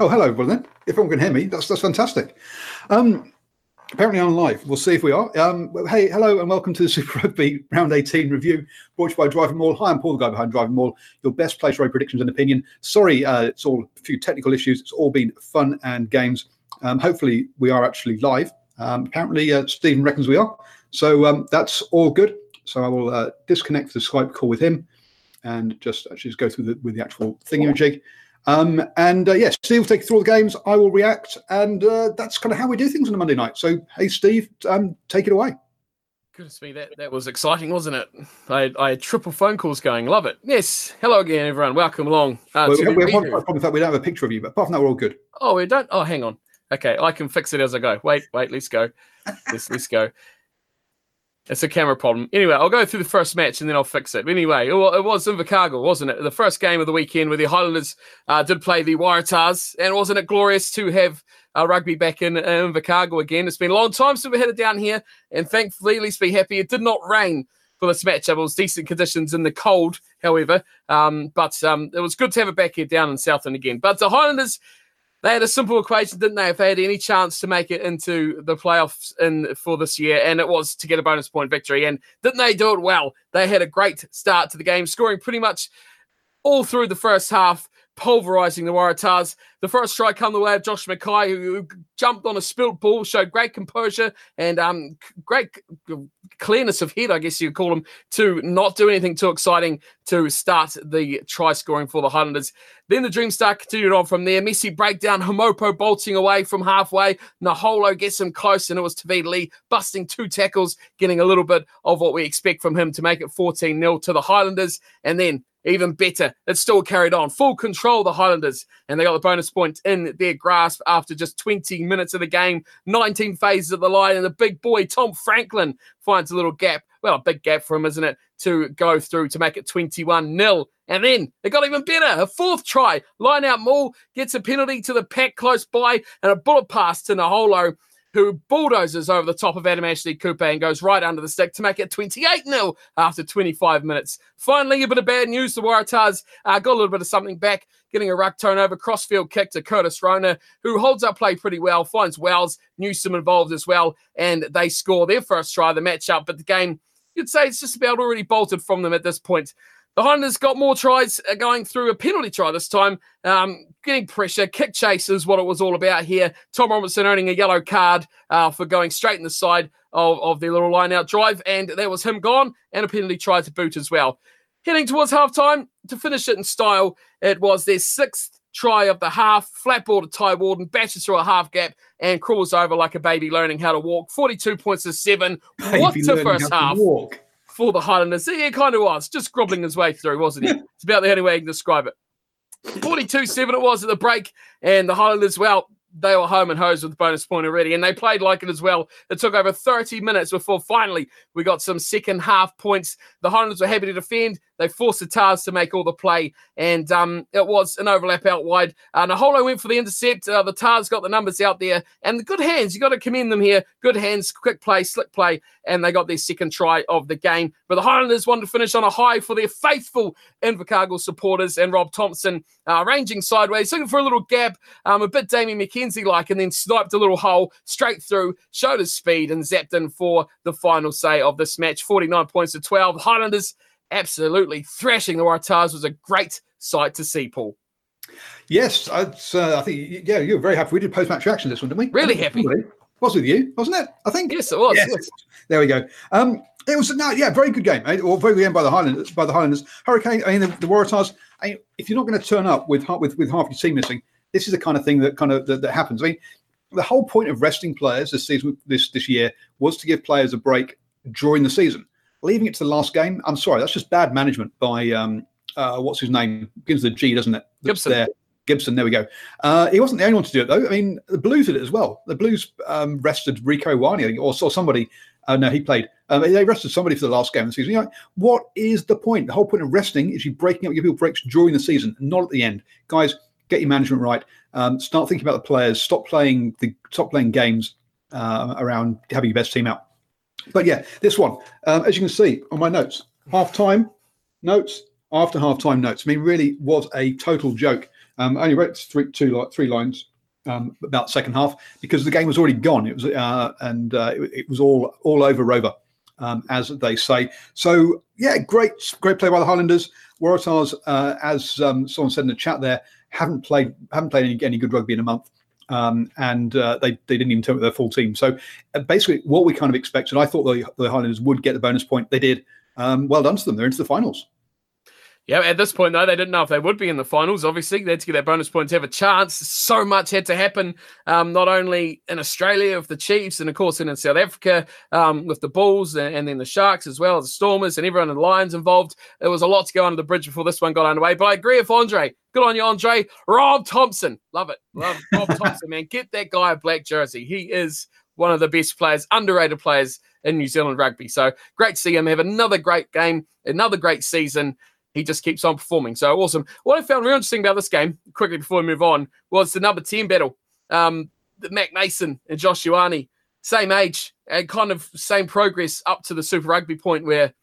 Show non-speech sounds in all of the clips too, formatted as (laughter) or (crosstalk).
Oh, hello, everyone. Then, if everyone can hear me, that's that's fantastic. Um, apparently, I'm live. We'll see if we are. Um, hey, hello, and welcome to the (laughs) Super Rugby Round 18 review, brought to you by Driving Maul. Hi, I'm Paul, the guy behind Driving Maul, Your best place for predictions and opinion. Sorry, uh, it's all a few technical issues. It's all been fun and games. Um, hopefully, we are actually live. Um, apparently, uh, Stephen reckons we are. So um, that's all good. So I will uh, disconnect the Skype call with him and just actually just go through the, with the actual thingy um, and uh, yes, Steve will take you through all the games. I will react, and uh, that's kind of how we do things on a Monday night. So, hey, Steve, um, take it away. Goodness me, that, that was exciting, wasn't it? I, I had triple phone calls going. Love it. Yes. Hello again, everyone. Welcome along. Uh, well, we, have, we have one problem that we don't have a picture of you, but apart from that, we're all good. Oh, we don't. Oh, hang on. Okay, I can fix it as I go. Wait, wait. Let's go. let's let's go. It's a camera problem. Anyway, I'll go through the first match and then I'll fix it. Anyway, it was Invercargill, wasn't it? The first game of the weekend where the Highlanders uh, did play the Waratahs. And wasn't it glorious to have uh, rugby back in uh, Invercargill again? It's been a long time since we had it down here. And thankfully, let's be happy, it did not rain for this matchup. It was decent conditions in the cold, however. Um, but um, it was good to have it back here down in Southland again. But the Highlanders they had a simple equation, didn't they? If they had any chance to make it into the playoffs in for this year, and it was to get a bonus point victory. And didn't they do it well? They had a great start to the game, scoring pretty much all through the first half pulverizing the Waratahs. The first strike come the way of Josh McKay, who, jumped on a spilt ball, showed great composure and um, great clearness of head, I guess you call him, to not do anything too exciting to start the try scoring for the Highlanders. Then the dream start continued on from there. Messi breakdown, Hamopo bolting away from halfway. Naholo gets him close, and it was Tevita Li busting two tackles, getting a little bit of what we expect from him to make it 14 0 to the Highlanders. And then even better, it still carried on. Full control, the Highlanders, and they got the bonus point in their grasp after just 20 minutes of the game, 19 phases of the line, and the big boy, Tom Franklin, finds a little gap. Well, a big gap for him, isn't it, to go through to make it 21 0. And then it got even better. A fourth try. Line out Maul gets a penalty to the pack close by and a bullet pass to Naholo who bulldozes over the top of Adam Ashley Cooper and goes right under the stick to make it 28 0 after 25 minutes. Finally, a bit of bad news. The Waratahs uh, got a little bit of something back, getting a ruck turnover, crossfield kick to Curtis Rona, who holds up play pretty well, finds Wells, Newsome involved as well, and they score their first try of the matchup. But the game, you'd say it's just about already bolted from them at this point. The Highlanders got more tries uh, going through a penalty try this time, um, getting pressure. Kick chase is what it was all about here. Tom Robinson earning a yellow card uh, for going straight in the side of, of the little line out drive, and there was him gone, and a penalty try to boot as well. Heading towards halftime to finish it in style, it was their sixth try of the half. Flat ball to Ty Walden, bashes through a half gap and crawls over like a baby learning how to walk. 42 points to seven. What a first half. Walk for the Highlanders. He kind of was, just grobbling his way through, wasn't he? it's about the only way you can describe it. 42 7 it was at the break, and the Highlanders, well, they were home and hosed with the bonus point already, and they played like it as well. It took over 30 minutes before finally we got some second half points. The Highlanders were happy to defend. They forced the Tars to make all the play, and um, it was an overlap out wide. Uh, Naholo went for the intercept. Uh, the Tars got the numbers out there, and the good hands. You got to commend them here. Good hands, quick play, slick play, and they got their second try of the game. But the Highlanders wanted to finish on a high for their faithful Invercargill supporters and Rob Thompson uh, ranging sideways, looking for a little gap, um, a bit Damian McKenzie like, and then sniped a little hole straight through, showed his speed, and zapped in for the final say of this match 49 points to 12. Highlanders absolutely thrashing the Waratahs was a great sight to see, Paul. Yes, uh, I think, yeah, you were very happy. We did post match reaction this one, didn't we? Really happy. Was with you, wasn't it? I think. Yes, it was. Yes. yes. There we go. Um, it was no, yeah, very good game, eh? or very good game by the Highlanders. By the Highlanders, Hurricane. I mean, the, the Waratahs. I mean, if you're not going to turn up with with with half your team missing, this is the kind of thing that kind of that, that happens. I mean, the whole point of resting players this season, this this year, was to give players a break during the season leaving it to the last game. I'm sorry, that's just bad management by um, uh, what's his name? Begins with a G, doesn't it? Gibson. There. Gibson, there we go. Uh, he wasn't the only one to do it, though. I mean, the Blues did it as well. The Blues um, rested Rieko Ioane, or saw somebody. Uh, no, he played. Um, they rested somebody for the last game of the season. You know, what is the point? The whole point of resting is you breaking up your people breaks during the season, not at the end. Guys, get your management right. Um, start thinking about the players. Stop playing the stop playing games uh, around having your best team out. But yeah, this one, um, as you can see on my notes, half time notes after half time notes. I mean, really was a total joke Um, I only wrote three, two, three lines um, about second half because the game was already gone. It was uh, and uh, it, it, was all all over Rover, um, as they say. So yeah, great great play by the Highlanders. Waratahs, uh, as um, someone said in the chat there, haven't played haven't played any, any good rugby in a month. Um, and uh, they, they didn't even turn with their full team. So uh, basically, what we kind of expected, I thought the, the Highlanders would get the bonus point. They did. Um, well done to them. They're into the finals. Yeah, at this point, though, they didn't know if they would be in the finals. Obviously, they had to get their bonus points to have a chance. So much had to happen, um, not only in Australia with the Chiefs, and of course in South Africa um, with the Bulls and, and, then the Sharks as well the Stormers and everyone in the Lions involved. There was a lot to go under the bridge before this one got underway. But I agree with Andre. Good on you, Andre. Rob Thompson. Love it. Love Rob (laughs) Thompson, man. Get that guy a black jersey. He is one of the best players, underrated players in New Zealand rugby. So great to see him have another great game, another great season he just keeps on performing. So awesome. What I found really interesting about this game, quickly before we move on, was the number 10 battle. Um, Mack Mason and Josh Ioane, same age and kind of same progress up to the Super Rugby point where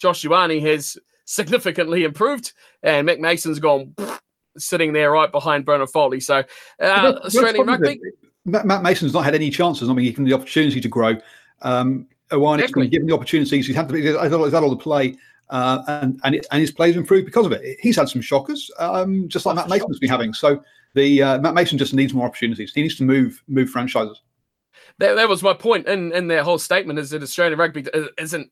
Josh Ioane has significantly improved and Mack Mason's gone (laughs) sitting there right behind Bernard Foley. So uh, Australian rugby. Matt Mason's not had any chances. I mean, given the opportunity to grow. Um, Ioane's exactly. been given the opportunities. He's had to be, I thought he's had all the play uh, and and, it, and his plays improved because of it. He's had some shockers, um, just like Matt Mason's been having. So the uh, Matt Mason just needs more opportunities. He needs to move move franchises. That, that was my point in in their whole statement: is that Australian rugby isn't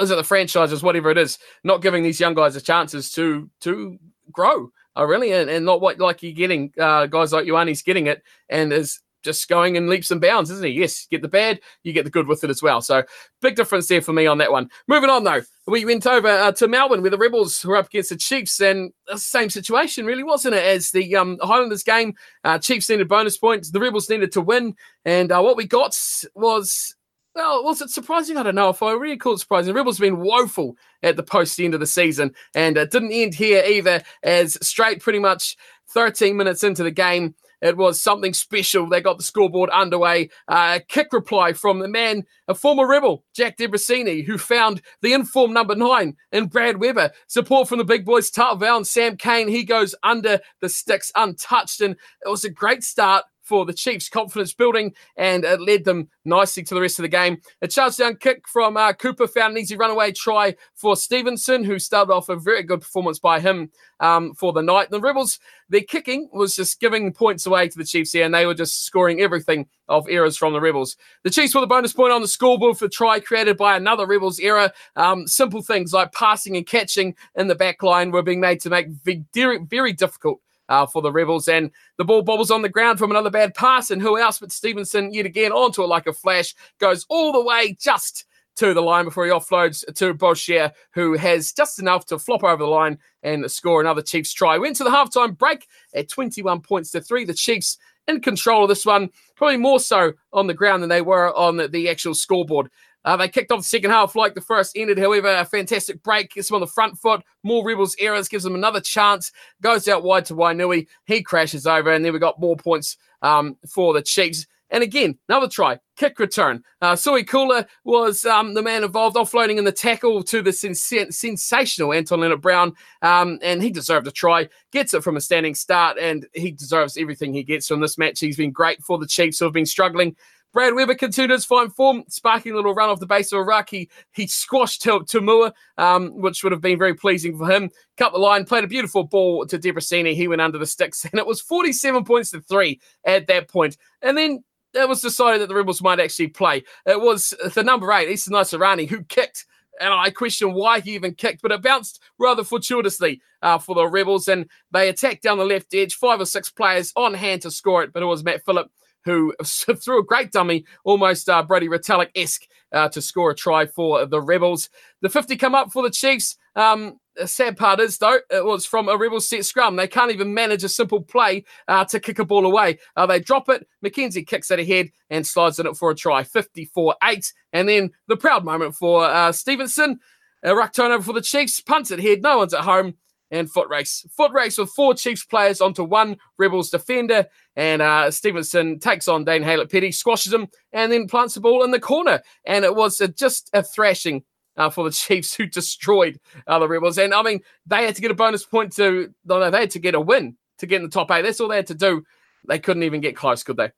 is it the franchises, whatever it is, not giving these young guys the chances to to grow. Uh, really, and, and not what like you're getting uh, guys like Ioane's getting it, and is just going in leaps and bounds, isn't he? Yes, get the bad, you get the good with it as well. So big difference there for me on that one. Moving on though, we went over uh, to Melbourne where the Rebels were up against the Chiefs, and the same situation really wasn't it? As the um, Highlanders game, uh, Chiefs needed bonus points, the Rebels needed to win, and uh, what we got was. Well, was it surprising? I don't know if I really call it surprising. The Rebels have been woeful at the post end of the season, and it didn't end here either. As straight, pretty much 13 minutes into the game, it was something special. They got the scoreboard underway. Uh, a kick reply from the man, a former rebel, Jack Debreczeni, who found the informed number nine in Brad Weber. Support from the big boys, Tartwell and Sam Cane. He goes under the sticks untouched. And it was a great start for the Chiefs, confidence building, and it led them nicely to the rest of the game. A charge down kick from uh, Cooper found an easy runaway try for Stevenson, who started off a very good performance by him um, for the night. The Rebels, their kicking was just giving points away to the Chiefs here, and they were just scoring everything of errors from the Rebels. The Chiefs with a bonus point on the scoreboard for try created by another Rebels error. Um, simple things like passing and catching in the back line were being made to make very, very difficult uh, for the Rebels. And the ball bobbles on the ground from another bad pass. And who else but Stevenson, yet again, onto it like a flash, goes all the way just to the line before he offloads to Boshier, who has just enough to flop over the line and score another Chiefs try. Went to the halftime break at 21 points to three. The Chiefs in control of this one, probably more so on the ground than they were on the actual scoreboard. Uh, they kicked off the second half like the first ended. However, a fantastic break gets them on the front foot. More Rebels errors gives them another chance. Goes out wide to Wainui. He crashes over, and then we got more points um, for the Chiefs. And again, another try, kick return. Uh, Sui Kula was um, the man involved, offloading in the tackle to the sens- sensational Anton Lienert-Brown. um, and he deserved a try. Gets it from a standing start, and he deserves everything he gets from this match. He's been great for the Chiefs, who have been struggling. Brad Weber continued his fine form, sparking a little run off the base of ruck. He, he squashed Toomua, um, which would have been very pleasing for him. Cut the line, played a beautiful ball to Debreczeni. He went under the sticks, (laughs) and it was 47 points to three at that point. And then it was decided that the Rebels might actually play. It was the number eight, Isa Naisarani, who kicked and I question why he even kicked, but it bounced rather fortuitously uh, for the Rebels, and they attacked down the left edge, five or six players on hand to score it, but it was Matt Philip who (laughs) threw a great dummy, almost uh, Brodie Retallick esque, uh, to score a try for the Rebels. The 50 come up for the Chiefs. Um, the sad part is, though, it was from a Rebels set scrum. They can't even manage a simple play uh, to kick a ball away. Uh, they drop it. McKenzie kicks it ahead and slides in it for a try, 54 8. And then the proud moment for uh, Stevenson. A ruck turnover for the Chiefs, punts it head, no one's at home and foot race. Foot race with four Chiefs players onto one Rebels defender. And uh, Stevenson takes on Dane Haylett Petty, squashes him, and then plants the ball in the corner. And it was a, just a thrashing uh, for the (laughs) Chiefs who destroyed uh, the Rebels. And I mean, they had to get a bonus point to, no, they had to get a win to get in the top eight. That's all they had to do. They couldn't even get close, could they?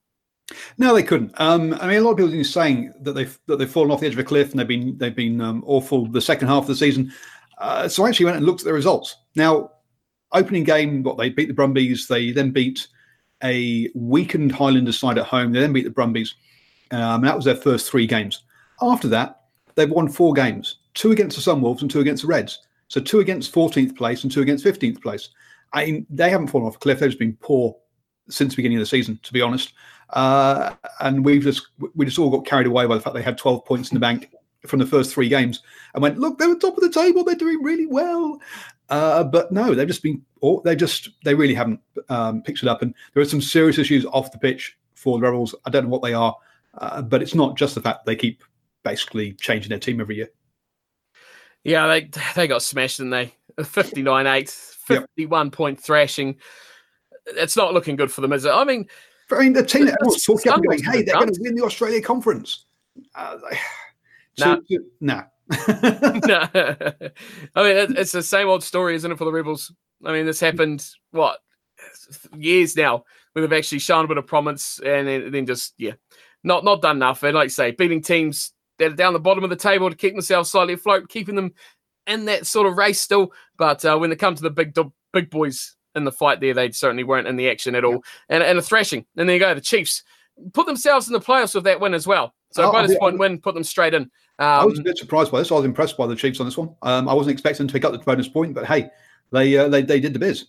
No, they couldn't. Um, I mean, a lot of people are saying that they've that they've fallen off the edge of a cliff and they've been they've been um, awful the second half of the season. Uh, so I actually went and looked at the results. Now, opening game, what they beat the Brumbies, they then beat a weakened Highlanders side at home. They then beat the Brumbies. Um, that was their first three games. After that, they've won four games: two against the Sunwolves and two against the Reds. So two against 14th place and two against 15th place. I mean, they haven't fallen off a cliff. They've just been poor since the beginning of the season, to be honest. Uh, and we've just we just all got carried away by the fact they had 12 points in the bank from the first three games and went, look, they're top of the table. They're doing really well. Uh, but no, they've just been, they just, they really haven't um, picked it up. And there are some serious issues off the pitch for the Rebels. I don't know what they are, uh, but it's not just the fact they keep basically changing their team every year. Yeah, they they got smashed, and they (laughs) 59 8, 51 yep. point thrashing. It's not looking good for them, is it? I mean, I mean, the team that everyone's talking about going, hey, they're going to win the Australia Conference. Uh, nah. nah. (laughs) (laughs) nah. I mean, it's the same old story, isn't it, for the Rebels? I mean, this happened, what, years now, where they've actually shown a bit of promise and then, then just, yeah, not not done enough. And like I say, beating teams that are down the bottom of the table to keep themselves slightly afloat, keeping them in that sort of race still. But uh, when they come to the big big boys in the fight there, they certainly weren't in the action at all. And, and a thrashing. And there you go. The Chiefs put themselves in the playoffs with that win as well. So oh, by this point, win put them straight in. I was a um, bit surprised by this. I was impressed by the Chiefs on this one. Um, I wasn't expecting to pick up the bonus point, but hey, they uh, they they did the biz.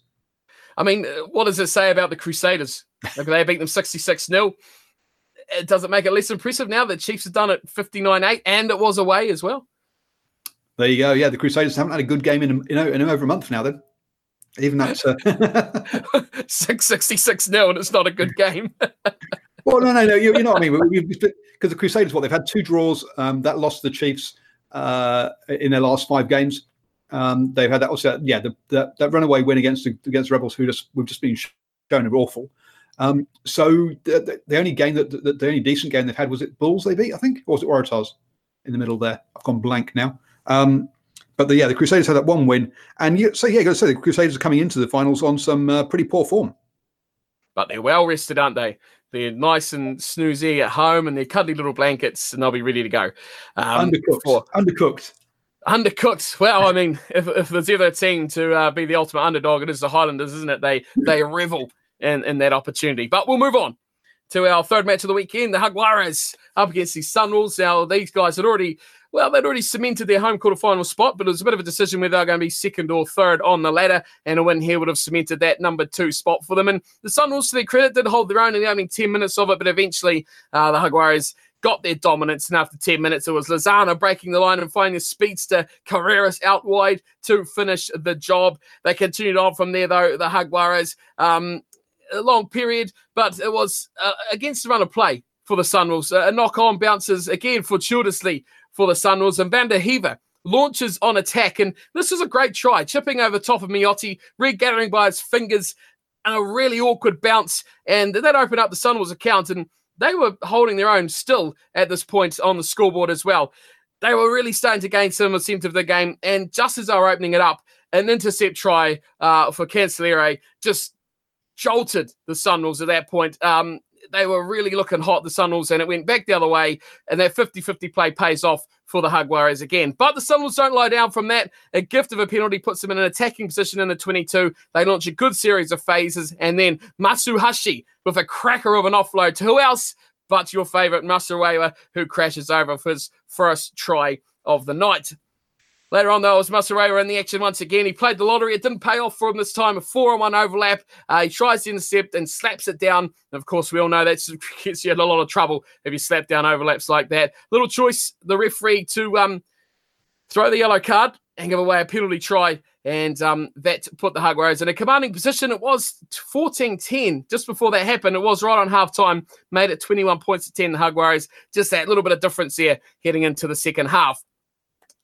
I mean, what does it say about the Crusaders? Like they beat them sixty six 0 It does it make it less impressive now that Chiefs have done it fifty nine eight, and it was away as well. There you go. Yeah, the Crusaders haven't had a good game in you know in over a month now. Then even that's (laughs) uh... 666 nil, and it's not a good (laughs) game. (laughs) well, no, no, no. You, you know what I mean? Because the Crusaders, what they've had two draws. Um, that lost the Chiefs uh, in their last five games. Um, they've had that also, yeah, the, the, that runaway win against the, against Rebels, who just we've just been shown are awful. Um, so the, the, only game that the, the, only decent game they've had was it Bulls they beat, I think, or was it Waratahs in the middle there? I've gone blank now. Um, but the, yeah, the Crusaders had that one win, and you, so yeah, got to say the Crusaders are coming into the finals on some uh, pretty poor form. But they're well rested, aren't they? They're nice and snoozy at home, and they're cuddly little blankets, and they'll be ready to go. Um, undercooked. For, undercooked. Undercooked. Well, I mean, (laughs) if, if there's ever a team to uh, be the ultimate underdog, it is the Highlanders, isn't it? They (laughs) they revel in, in that opportunity. But we'll move on to our third match of the weekend. The Jaguares up against the Sunwolves. Now, these guys had already well, they'd already cemented their home quarterfinal spot, but it was a bit of a decision whether they're going to be second or third on the ladder, and a win here would have cemented that number two spot for them. And the Sunwolves, to their credit, did hold their own in the opening 10 minutes of it, but eventually uh, the Jaguares got their dominance. And after 10 minutes, it was Lozano breaking the line and finding the speedster Carreras out wide to finish the job. They continued on from there, though, the Jaguares. Um, a long period, but it was uh, against the run of play for the Sunwolves. A knock on bounces again fortuitously for the Sunwolves. And Van den Heever launches on attack. And this was a great try, chipping over top of Miotti, regathering by his fingers, and a really awkward bounce. And that opened up the Sunwolves account. And they were holding their own still at this point on the scoreboard as well. They were really starting to gain some momentum of the game. And just as they were opening it up, an intercept try uh, for Cancelliere just jolted the Sunwolves at that point. Um, they were really looking hot, the Sunwolves, and it went back the other way. And that 50 50 play pays off for the Jaguares again. But the Sunwolves don't lie down from that. A gift of a penalty puts them in an attacking position in the 22. They launch a good series of phases. And then Masuhashi with a cracker of an offload to who else but your favorite Masirewa, who crashes over for his first try of the night. Later on, though, it was Masirewa in the action once again. He played the lottery. It didn't pay off for him this time. A four on one overlap. Uh, he tries to intercept and slaps it down. And of course, we all know that (laughs) gets you in a lot of trouble if you slap down overlaps like that. Little choice, the referee, to um, throw the yellow card and give away a penalty try. And um, that put the Jaguares in a commanding position. It was 14 10 just before that happened. It was right on half time, made it 21 points to 10. The Jaguares, just that little bit of difference there heading into the second half.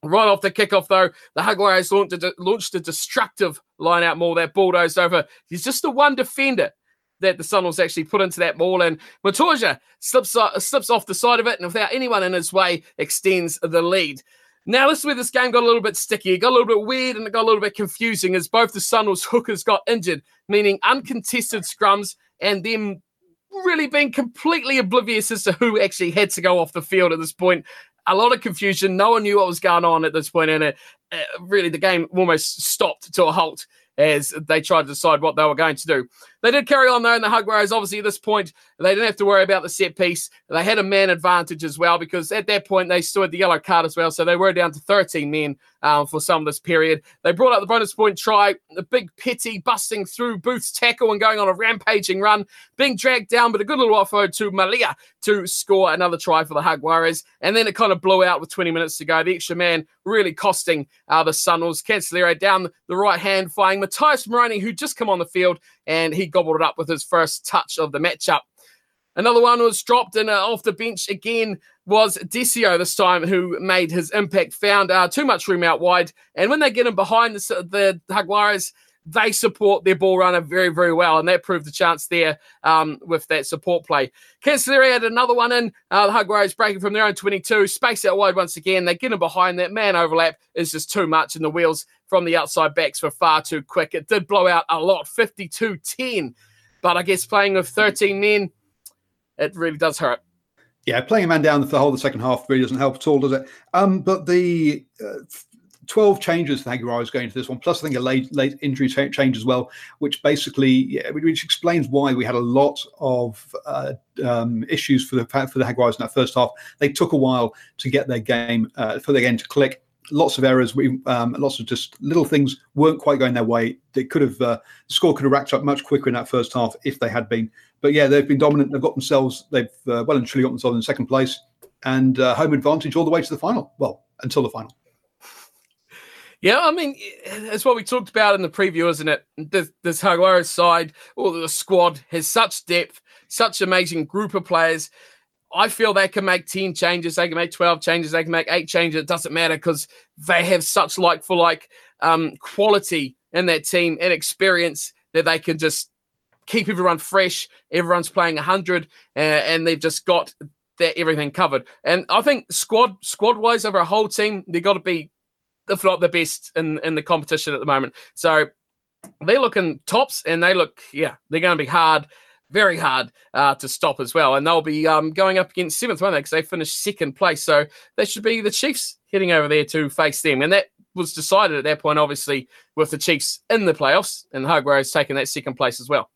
Right off the kickoff, though, the Jaguares launched a, launched a destructive line out maul that bulldozed over. He's just the one defender that the Sunwolves actually put into that maul, and Matorja slips, slips off the side of it, and without anyone in his way, extends the lead. Now, this is where this game got a little bit sticky. It got a little bit weird and it got a little bit confusing as both the Sunwolves hookers got injured, meaning uncontested scrums and them really being completely oblivious as to who actually had to go off the field at this point. A lot of confusion. No one knew what was going on at this point, and it, uh, really the game almost stopped to a halt as they tried to decide what they were going to do. They did carry on though in the hug whereas obviously at this point they didn't have to worry about the set piece. They had a man advantage as well because at that point they still had the yellow card as well, so they were down to 13 men um, for some of this period. They brought up the bonus point try, the big pity busting through Booth's tackle and going on a rampaging run, being dragged down, but a good little offload to Malia to score another try for the Jaguares. And then it kind of blew out with 20 minutes to go. The extra man really costing uh, the Sunwolves. Cancelliere down the right hand, flying Matías Moroni, who just come on the field and he gobbled it up with his first touch of the matchup. Another one was dropped and uh, off the bench again was Desio this time, who made his impact, found uh, too much room out wide. And when they get him behind the, the Jaguares, they support their ball runner very, very well. And that proved the chance there um, with that support play. Cancelliere had another one in. Uh, the Jaguares breaking from their own 22, space out wide once again. They get him behind. That man overlap is just too much, and the wheels from the outside backs were far too quick. It did blow out a lot, 52 10. But I guess playing with 13 men, it really does hurt. Yeah, playing a man down for the whole of the second half really doesn't help at all, does it? Um, but the uh, 12 changes for Jaguares going into this one, plus I think a late late injury change as well, which basically yeah, which explains why we had a lot of uh, um, issues for the for the Jaguares in that first half. They took a while to get their game uh, for their game to click. Lots of errors, we um, lots of just little things weren't quite going their way. They could have uh, the score could have racked up much quicker in that first half if they had been. But yeah, they've been dominant. They've got themselves, they've uh, well and truly got themselves in second place and uh, home advantage all the way to the final. Well, until the final. Yeah, I mean, it's what we talked about in the preview, isn't it? This, this side, or the squad, has such depth, such amazing group of players. I feel they can make 10 changes, they can make 12 changes, they can make eight changes. It doesn't matter because they have such like for like um, quality in that team and experience that they can just keep everyone fresh. Everyone's playing 100, uh, and they've just got their everything covered. And I think squad squad wise over a whole team, they've got to be, if not the best in, in the competition at the moment. So they're looking tops, and they look, yeah, they're going to be hard. Very hard uh, to stop as well, and they'll be um, going up against seventh, won't they? Because they finished second place, so they should be the Chiefs heading over there to face them, and that was decided at that point, obviously, with the Chiefs in the playoffs and Jaguares taking that second place as well.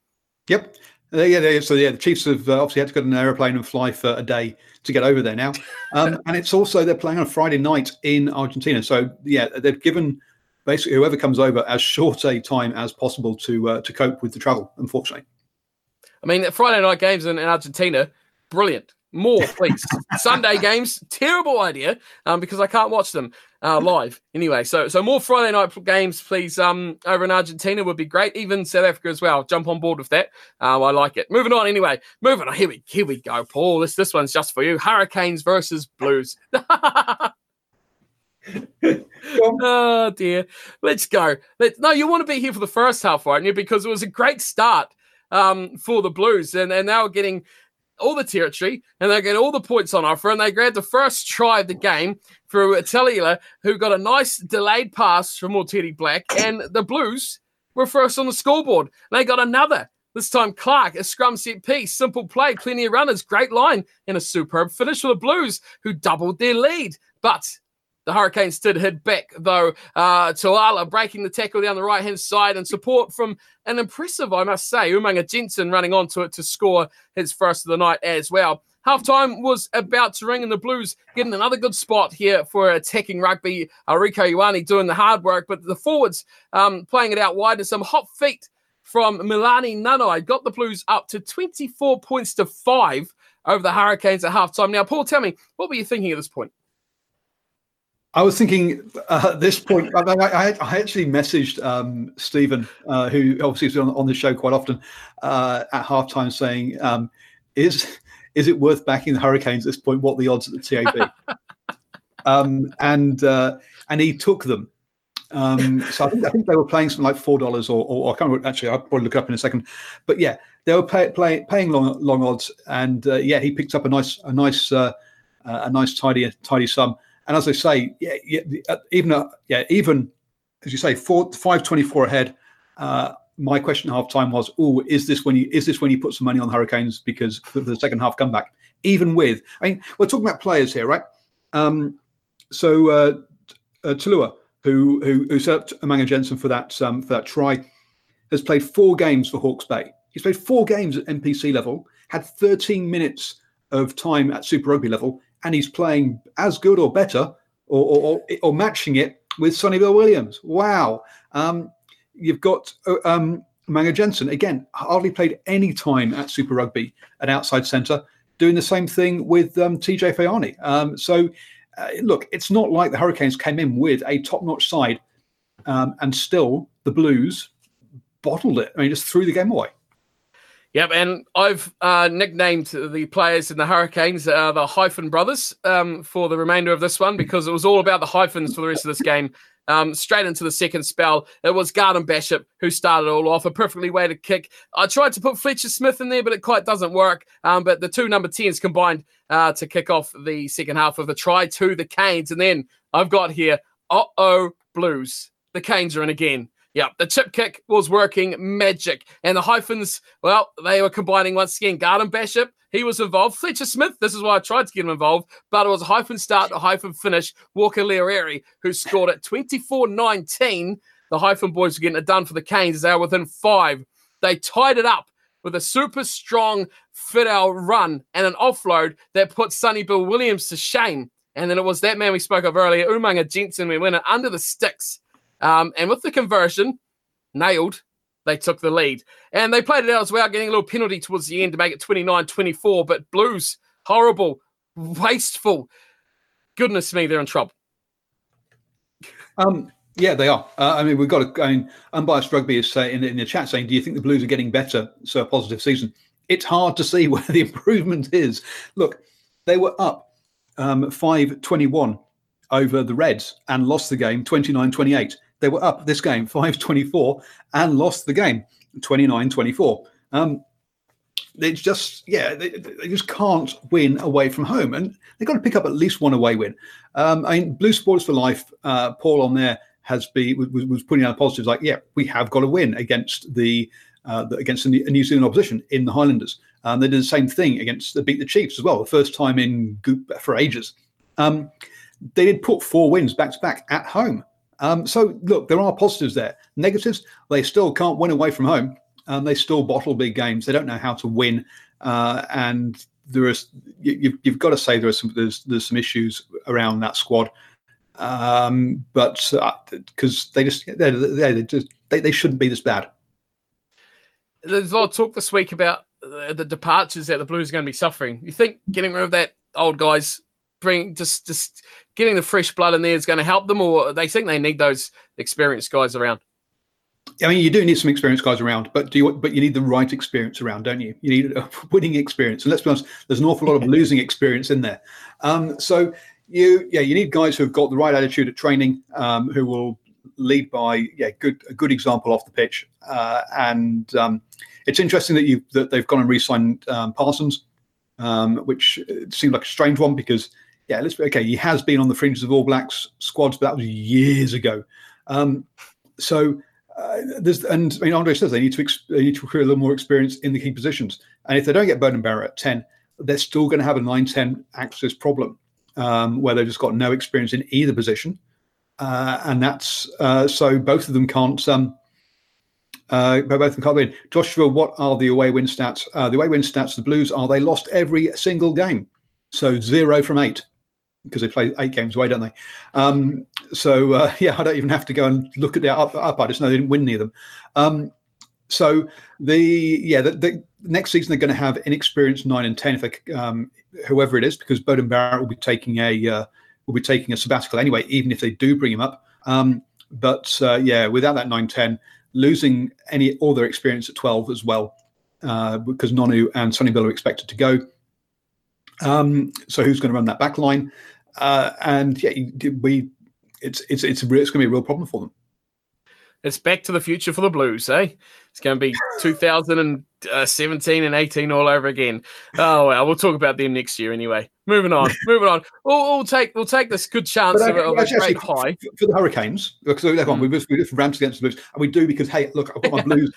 Yep. Uh, yeah, so yeah, the Chiefs have uh, obviously had to get an aeroplane and fly for a day to get over there now, um, (laughs) and it's also they're playing on a Friday night in Argentina. So yeah, they've given basically whoever comes over as (laughs) short a time as possible to uh, to cope with the travel. Unfortunately, I mean Friday night games in, in Argentina, brilliant. More, please. (laughs) Sunday games, terrible idea, um, because I can't watch them uh, live. Anyway, so so more Friday night games, please. Um, over in Argentina would be great. Even South Africa as well. Jump on board with that. Uh, I like it. Moving on. Anyway, moving on. Here we here we go, Paul. This this one's just for you. Hurricanes versus Blues. (laughs) oh dear. Let's go. Let's, no, you want to be here for the first half, right? You because it was a great start um, for the Blues, and and now getting all the territory and they get all the points on offer. And they grabbed the first try of the game through Taliela, who got a nice delayed pass from Morteri Black. And the Blues were first on the scoreboard. They got another. This time, Clarke, a scrum set piece, simple play, plenty of runners, great line, and a superb finish for the Blues, who doubled their lead. But the Hurricanes did head back, though. Uh, Toala breaking the tackle down the right hand side and support from an impressive, I must say, Umaga Jensen running onto it to score his first of the night as well. Halftime was about to ring, and the Blues getting another good spot here for attacking rugby. Uh, Ioane doing the hard work, but the forwards um, playing it out wide and some hot feet from Melani Nanai got the Blues up to 24 points to five over the Hurricanes at halftime. Now, Paul, tell me, what were you thinking at this point? I was thinking uh, at this point, I, I, I actually messaged um, Stephen, uh, who obviously is on, on the show quite often, uh, at halftime saying, um, "Is is it worth backing the Hurricanes at this point? What the odds at the TAB?" (laughs) um, and uh, and he took them. Um, so I think, I think, they were playing something like four dollars, or, or, I can't remember, actually. I'll probably look it up in a second. But yeah, they were pay, play, paying long long odds, and uh, yeah, he picked up a nice a nice uh, a nice tidy tidy sum And as I say, yeah, yeah uh, even uh, yeah, even as you say, four five twenty four ahead. Uh, my question half time was, oh, is this when you is this when you put some money on Hurricanes because for the second half comeback? Even with, I mean, we're talking about players here, right? Um, so uh, uh, Toala, who who who set up Umaga Jensen for that um, for that try, has played four games for Hawke's Bay. He's played four games at NPC level, had 13 minutes of time at Super Rugby level, and he's playing as good or better or, or, or matching it with Sonny Bill Williams. Wow. Um, you've got uh, um, Manga Jensen, again, hardly played any time at Super Rugby at outside centre, doing the same thing with um, TJ Faiane. Um, so, uh, look, it's not like the Hurricanes came in with a top notch side um, and still the Blues bottled it. I mean, just threw the game away. Yep, and I've uh, nicknamed the players in the Hurricanes uh, the Hyphen Brothers um, for the remainder of this one because it was all about the hyphens for the rest of this game. Um, straight into the second spell, it was Garden Bishop who started all off. A perfectly weighted kick. I tried to put Fletcher Smith in there, but it quite doesn't work. Um, but the two number 10s combined uh, to kick off the second half of the try to the Canes. And then I've got here, uh oh, Blues. The Canes are in again. Yeah, the chip kick was working magic. And the hyphens, well, they were combining once again. Garden Bishop, he was involved. Fletcher Smith, this is why I tried to get him involved, but it was a hyphen start to hyphen finish. Walker Leawere, who scored at 24 19. The hyphen boys were getting it done for the Canes as they were within five. They tied it up with a super strong fit out run and an offload that put Sonny Bill Williams to shame. And then it was that man we spoke of earlier, Umaga Jensen. We went under the sticks um, and with the conversion, nailed, they took the lead. And they played it out as well, getting a little penalty towards the end to make it 29 24. But Blues, horrible, wasteful. Goodness me, they're in trouble. Um, yeah, they are. Uh, I mean, we've got to. I mean, unbiased rugby is saying in, in the chat saying, "Do you think the Blues are getting better?" So a positive season. It's hard to see (laughs) where the improvement is. Look, they were up um, five twenty one over the Reds and lost the game 29 28. They were up this game 5 24 and lost the game 29 24. Um, it's just, yeah, they, they, just can't win away from home. And they've got to pick up at least one away win. Um, I mean, Blue Sports for Life, uh, Paul on there has been was, was putting out positives like, yeah, we have got to win against the uh, against a New Zealand opposition in the Highlanders. Um, they did the same thing against the beat the Chiefs as well, the first time in for ages. Um, they did put four wins back to back at home. Um, so look, there are positives there. Negatives, they still can't win away from home. Um, they still bottle big games. They don't know how to win, uh, and there is you, have got to say there are some there's there's some issues around that squad. Um, but because uh, they just they they just they, they shouldn't be this bad. There's a lot of talk this week about the departures that the Blues are going to be suffering. You think getting rid of that old guys bring just just getting the fresh blood in there is going to help them, or they think they need those experienced guys around? I mean, you do need some experienced guys around, but do you? But you need the right experience around, don't you? You need a (laughs) winning experience, and let's be honest, there's an awful lot of (laughs) losing experience in there. Um, so you, yeah, you need guys who have got the right attitude at training, um, who will lead by, yeah, good a good example off the pitch. Uh, and um, it's interesting that you that they've gone and re-signed um, Parsons, um, which seemed like a strange one because yeah, let's okay. He has been on the fringes of All Blacks squads, but that was years ago. Um, so uh, there's and I mean Andre says they need to ex- they need to recruit a little more experience in the key positions. And if they don't get Beauden Barrett at ten, they're still going to have a 9-10 axis problem um, where they've just got no experience in either position, uh, and that's uh, so both of them can't. Um, uh, both them can't win. Joshua, what are the away win stats? Uh, the away win stats, the Blues are they lost every single game, so zero from eight because they play eight games away, don't they? Um, so uh, (laughs) yeah, I don't even have to go and look at the up. up I just know they didn't win near them. Um, so the yeah, the, the, next season they're going to have inexperienced nine and ten if they, um, whoever it is, because Beauden Barrett will be taking a uh, will be taking a sabbatical anyway, even if they do bring him up. Um, but uh, yeah, without that nine ten, losing any all their experience at twelve as well, uh, because Nonu and Sonny Bill are expected to go. Um, so who's going to run that back line? Uh, and yeah, we it's it's it's, it's going to be a real problem for them. It's back to the future for the Blues, eh? It's going to be (sighs) 2017 and 18 all over again. Oh well, we'll talk about them next year anyway. Moving on, (laughs) moving on. We'll, we'll, take we'll take this good chance but, of, of actually, a great high for the Hurricanes because mm. on, we just we just rant against the Blues, and we do because hey, look, I've got my (laughs) Blues,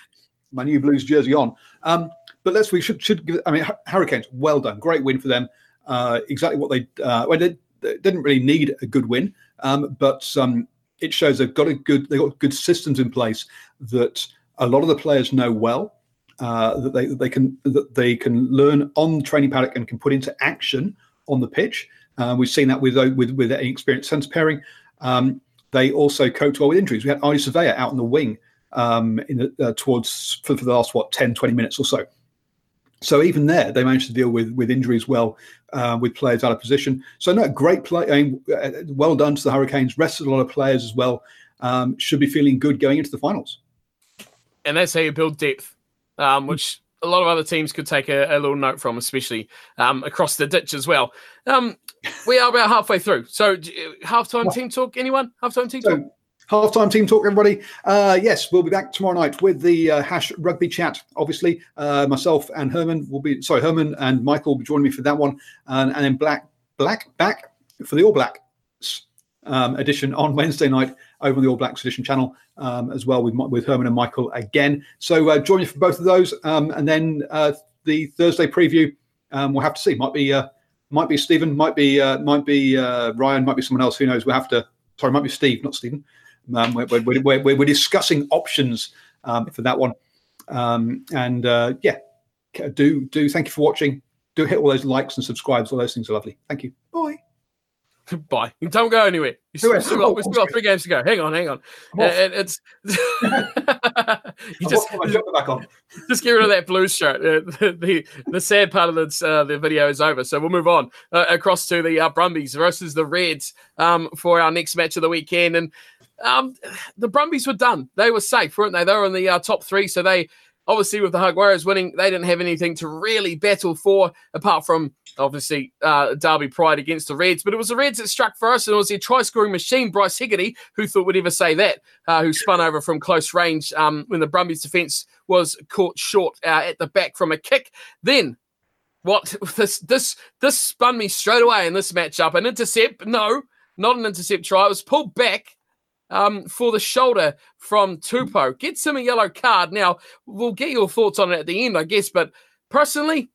my new Blues jersey on. Um, but let's we should should give. I mean, Hurricanes, well done, great win for them. Uh, exactly what they uh, well, they, didn't really need a good win, um, but um, it shows they've got a good they've got good systems in place that a lot of the players know well. Uh, that they that they can that they can learn on the training paddock and can put into action on the pitch. Uh, we've seen that with with with experienced centre pairing. Um, they also cope well with injuries. We had Ardie Savea out on the wing um, in the, uh, towards for, for, the last what 10, 20 minutes or so. So even there, they managed to deal with with injuries well, uh, with players out of position. So no, great play. I mean, uh, well done to the Hurricanes. Rested a lot of players as well. Um, should be feeling good going into the finals. And that's how you build depth, um, which a lot of other teams could take a, a little note from, especially um, across the ditch as well. Um, we are about halfway through. So halftime team talk. Anyone? Halftime team so, talk. Halftime team talk, everybody. Uh, yes, we'll be back tomorrow night with the uh, hash rugby chat. Obviously, uh, myself and Herman will be sorry, Herman and Michael will be joining me for that one, and, and then Black Black back for the All Blacks um, edition on Wednesday night over on the All Blacks edition channel um, as well with with Herman and Michael again. So uh, join me for both of those, um, and then uh, the Thursday preview. Um, we'll have to see. Might be uh, might be Stephen, might be might be Ryan, might be someone else. Who knows? We'll have to. Sorry, might be Steve, not Stephen. Um, we're, we're, we're, we're, discussing options um, for that one. Um, and uh, yeah, do do thank you for watching. Do hit all those likes and subscribes. All those things are lovely. Thank you. Bye. (laughs) Bye. Don't go anywhere. You still, still got, we've still got three games to go. Hang on, hang on. And it's (laughs) you just (laughs) just get rid of that blue shirt. Uh, the, the, the sad part of this, uh, the video is over, so we'll move on uh, across to the uh, Brumbies versus the Reds um, for our next match of the weekend. And um, the Brumbies were done. They were safe, weren't they? They were in the uh, top three, so they obviously with the Jaguares winning, they didn't have anything to really battle for apart from obviously uh, Derby Pride against the Reds. But it was the Reds that struck first, and it was their try scoring machine, Bryce Hegarty, who thought would ever say that, uh, who spun over from close range um, when the Brumbies defence was caught short uh, at the back from a kick. Then what (laughs) this this this spun me straight away in this matchup. An intercept? No, not an intercept try. It was pulled back um, for the shoulder from Tupou. Gets him a yellow card. Now, we'll get your thoughts on it at the end, I guess, but personally,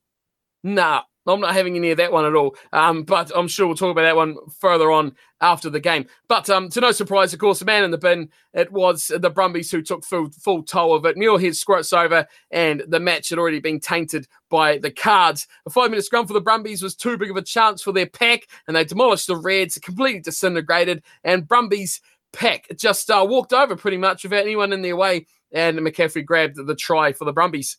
nah, I'm not having any of that one at all. Um, but I'm sure we'll talk about that one further on after the game. But um, to no surprise, of course, the man in the bin, it was the Brumbies who took full, full toll of it. Muirhead squirts over, and the match had already been tainted by the cards. A five minute scrum for the Brumbies was too big of a chance for their pack, and they demolished the Reds, completely disintegrated. And Brumbies pack just uh, walked over pretty much without anyone in their way, and McCaffrey grabbed the try for the Brumbies.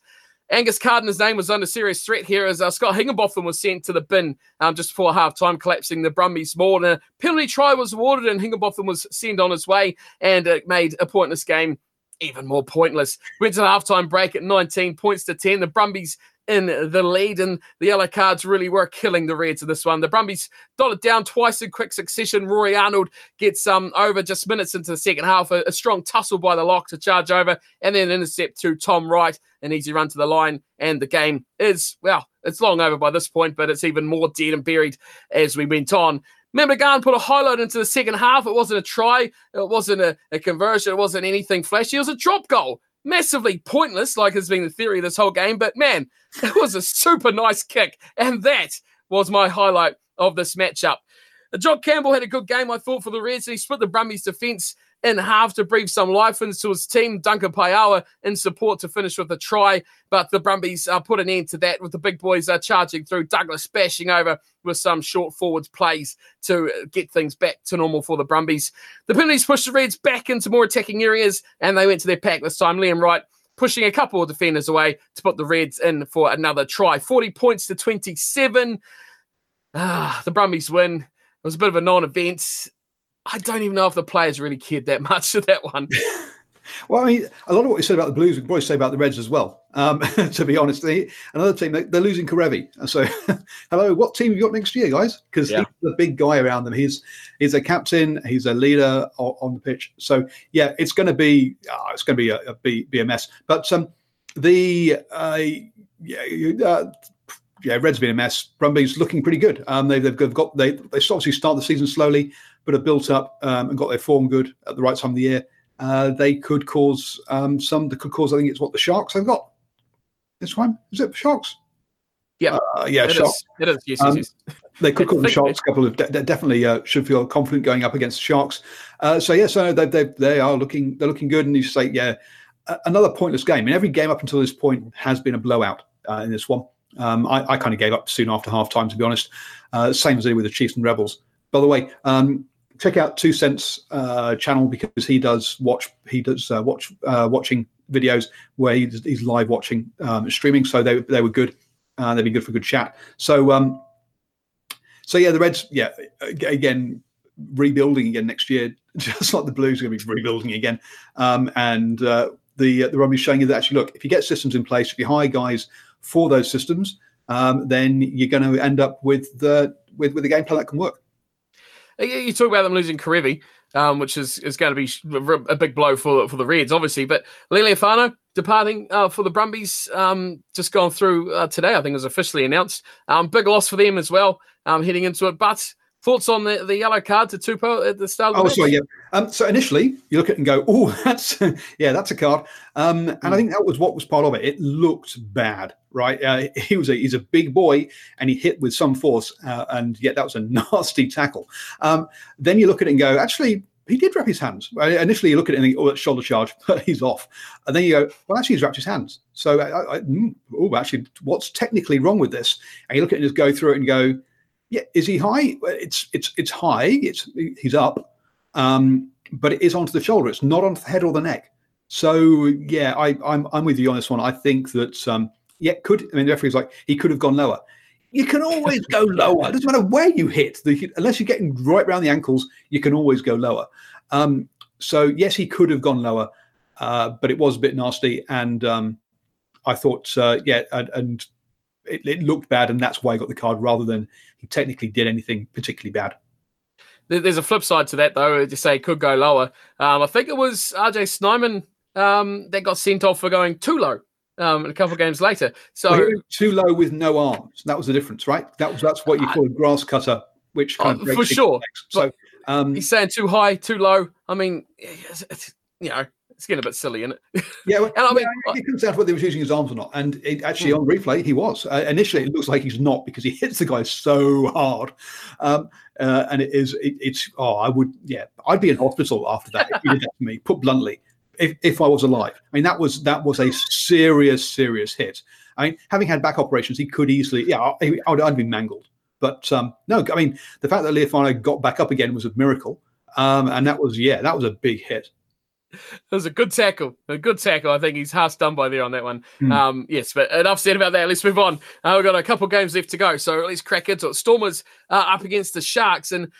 Angus Gardner's name was under serious threat here as uh, Scott Higginbotham was sent to the bin um, just before half time, collapsing the Brumbies more. And a penalty try was awarded, and Higginbotham was sent on his way, and it made a pointless game even more pointless. Went to the halftime break at 19 points to 10. The Brumbies in the lead, and the yellow cards really were killing the Reds in this one. The Brumbies dotted down twice in quick succession. Rory Arnold gets um, over just minutes into the second half. A, a, strong tussle by the lock to charge over, and then intercept to Tom Wright. An easy run to the line, and the game is, well, it's long over by this point, but it's even more dead and buried as we went on. Memegan put a highlight into the second half. It wasn't a try, it wasn't a, a conversion, it wasn't anything flashy. It was a drop goal massively pointless, like has been the theory of this whole game. But man, it was a super nice kick. And that was my highlight of this matchup. John Campbell had a good game, I thought, for the Reds. He split the Brumbies defence in half to breathe some life into his team. Duncan Paiawa in support to finish with a try, but the Brumbies uh, put an end to that with the big boys uh, charging through. Douglas bashing over with some short forwards plays to get things back to normal for the Brumbies. The penalties pushed the Reds back into more attacking areas, and they went to their pack this time. Liam Wright pushing a couple of defenders away to put the Reds in for another try. 40 points to 27. Ah, the Brumbies win. It was a bit of a non event. I don't even know if the players really cared that (laughs) much of that one. (laughs) well, I mean, a lot of what you said about the Blues, we can probably say about the Reds as well. Um, (laughs) to be honest, they, another team they, are losing Kerevi. So, hello, what team have you got next year, guys? Because yeah. he's the big guy around them. He's he's a captain. He's a leader on, on the pitch. So, yeah, it's going to be oh, it's going to be a, a be, be a mess. But um, the uh, yeah, uh, yeah, Reds been a mess. Brumbies looking pretty good. Um, they've, they've got they they obviously start the season slowly, but have built up um, and got their form good at the right time of the year. Uh, they could cause um, some. They could cause. I think it's what the Sharks have got this time. Is it Sharks? Yeah, uh, yeah, it Sharks. Is. It is. Yes, yes, yes. Um, they could call the Sharks. A couple of de- definitely uh, should feel confident going up against the Sharks. Uh, so yes, yeah, so they, they they are looking they're looking good. And you say yeah, another pointless game. Mean, every game up until this point has been a blowout uh, in this one. Um, I, I kind of gave up soon after half time, to be honest. Uh, same as I did with the Chiefs and Rebels. By the way, um, check out Two Cents uh, channel because he does watch he does uh, watch uh, watching videos where he's, he's live watching um, streaming. So they they were good. Uh, they'd be good for good chat. So um, so yeah, the Reds, yeah, again rebuilding again next year, (laughs) just like the Blues are going to be rebuilding again. Um, and uh, the the rugby showing you that actually look, if you get systems in place, if you hire guys for those systems, um, then you're going to end up with the with with a game plan that can work. You talk about them losing Kerevi, um, which is, is going to be a big blow for for the Reds, obviously. But Lealiifano departing uh, for the Brumbies, um, just gone through uh, today. I think it was officially announced. Um, big loss for them as well, um, heading into it. But Thoughts on the, the yellow card to Tupou at the start? Of the oh, sorry, yeah. Um, so initially, you look at it and go, "Oh, (laughs) that's yeah, that's a card," um, and mm. I hmm. think that was what was part of it. It looked bad, right? Uh, (laughs) he was a he's a big boy, and he hit with some force, uh, and yet that was a (laughs) nasty tackle. Um, then you look at it and go, "Actually, he did wrap his hands. Initially, you look at it and think, oh, that's shoulder charge, but he's off. And then you go, well, actually, he's wrapped his hands. So, I, I, mm, oh, actually, what's technically wrong with this? And you look at it and just go through it and go, yeah, is he high? It's it's it's high. It's he's up, um, but it is onto the shoulder. It's not onto the head or the neck. So yeah, I, I'm I'm with you on this one. I think that um, yeah, could I mean the referee's like he could have gone lower. You can always go (laughs) lower. It doesn't matter where you hit. The, unless you're getting right around the ankles, you can always go lower. Um, so yes, he could have gone lower, uh, but it was a bit nasty. And um, I thought, uh, yeah, and, and it, it, looked bad, and that's why he got the card rather than he technically did anything particularly bad. There's a flip side to that, though. To say could go lower. Um, I think it was RJ Snyman um, that got sent off for going too low. Um, a couple of games later, so well, too low with no arms. That was the difference, right? That was that's what you call a grass cutter, which kind uh, for sure. So um, he's saying too high, too low. I mean, you know, it's getting a bit silly, isn't it? Yeah, well, (laughs) and I mean, yeah, it comes down to whether he was using his arms or not. And it, actually, hmm. on replay, he was. Uh, initially, it looks like he's not because he (laughs) hits the guy so hard. Um, uh, and it is, it, it's, oh, I would, yeah, I'd be in hospital after that if you did that to me, put bluntly, if, if I was alive. I mean, that was, that was a serious, serious hit. I mean, having had back operations, he could easily, yeah, I, I would, I'd be mangled. But um, no, I mean, the fact that Lealiifano got back up again was a miracle. Um, and that was, yeah, that was a big hit. That was a good tackle. A good tackle. I think he's half done by there on that one. Mm. Um, yes, but enough said about that. Let's move on. Uh, we've got a couple games left to go, so let's crack into it. Stormers uh, up against the Sharks, and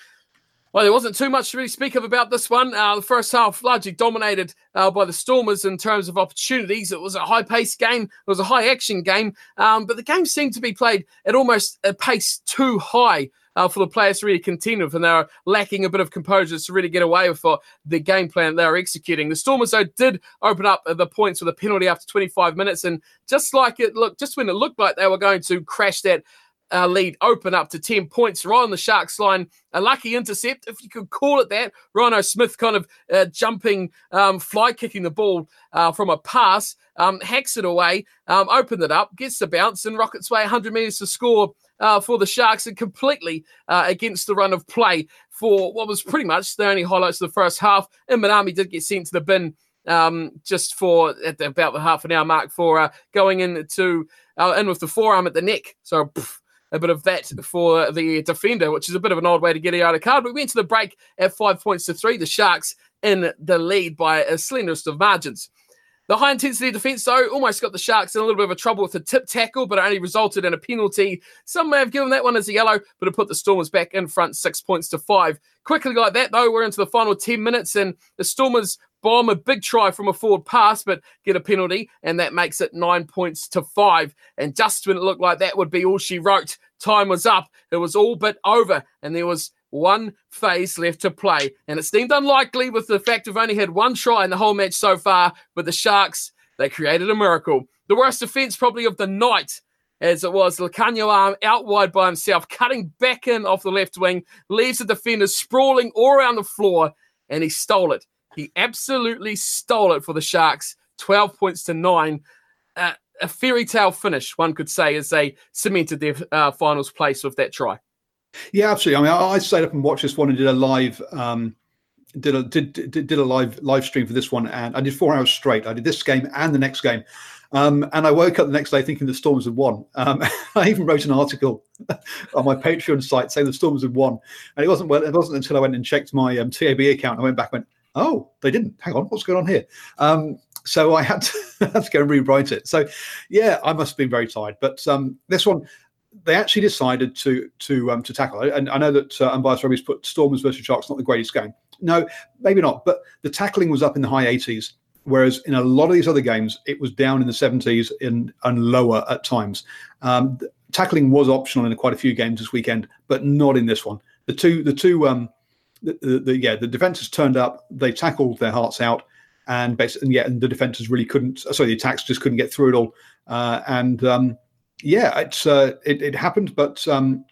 well, there wasn't too much to really speak of about this one. Uh, the first half largely dominated uh, by the Stormers in terms of opportunities. It was a high-paced game. It was a high-action game, um, but the game seemed to be played at almost a pace too high uh, for the players to really contend with, and they're lacking a bit of composure to really get away with the game plan they're executing. The Stormers, though, did open up the points with a penalty after 25 minutes, and just like it looked, just when it looked like they were going to crash that uh, lead open up to 10 points right on the Sharks line. A lucky intercept, if you could call it that. Rhino Smith kind of uh, jumping, um, fly kicking the ball uh, from a pass, um, hacks it away, um, opened it up, gets the bounce, and rockets way 100 metres to score uh, for the Sharks and completely uh, against the run of play for what was pretty much the only highlights of the first half. And Manami did get sent to the bin um, just for at the, about the half an hour mark for uh, going into uh, in with the forearm at the neck. So. A bit of that for the defender, which is a bit of an odd way to get out of card. We went to the break at five points to three. The Sharks in the lead by a slenderest of margins. The high intensity defense, though, almost got the Sharks in a little bit of a trouble with a tip tackle, but it only resulted in a penalty. Some may have given that one as a yellow, but it put the Stormers back in front six points to five. Quickly like that, though, we're into the final 10 minutes, and the Stormers bomb a big try from a forward pass, but get a penalty, and that makes it nine points to five. And just when it looked like that would be all she wrote, time was up. It was all but over, and there was one phase left to play. And it seemed unlikely with the fact we've only had one try in the whole match so far. But the Sharks, they created a miracle. The worst defense probably of the night as it was Lukhanyo Am out wide by himself, cutting back in off the left wing, leaves the defenders sprawling all around the floor, and he stole it. He absolutely stole it for the Sharks, 12 points to nine. Uh, a fairy tale finish, one could say, as they cemented their uh, finals place with that try. Yeah, absolutely. I mean, I, I stayed up and watched this one and did a live. Um, did a did, did did a live live stream for this one, and I did four hours straight. I did this game and the next game, um, and I woke up the next day thinking the Storms had won. Um, (laughs) I even wrote an article (laughs) on my Patreon site saying the Storms had won, and it wasn't well. It wasn't until I went and checked my um, TAB account. I went back and went, "Oh, they didn't. Hang on, what's going on here?" Um, so I had to, (laughs) had to go and rewrite it. So, yeah, I must have been very tired. But um, this one, they actually decided to to um, to tackle. And I know that uh, Unbiased Rugby's put Stormers versus Sharks not the greatest game. No, maybe not. But the tackling was up in the high 80s, whereas in a lot of these other games, it was down in the 70s in, and lower at times. Um, tackling was optional in quite a few games this weekend, but not in this one. The two, the two, um, the, the, the yeah, the defenses turned up. They tackled their hearts out, and basically, yeah, and the defenses really couldn't. Sorry, the attacks just couldn't get through it all. Uh, and um, yeah, it's uh, it, it happened, but um,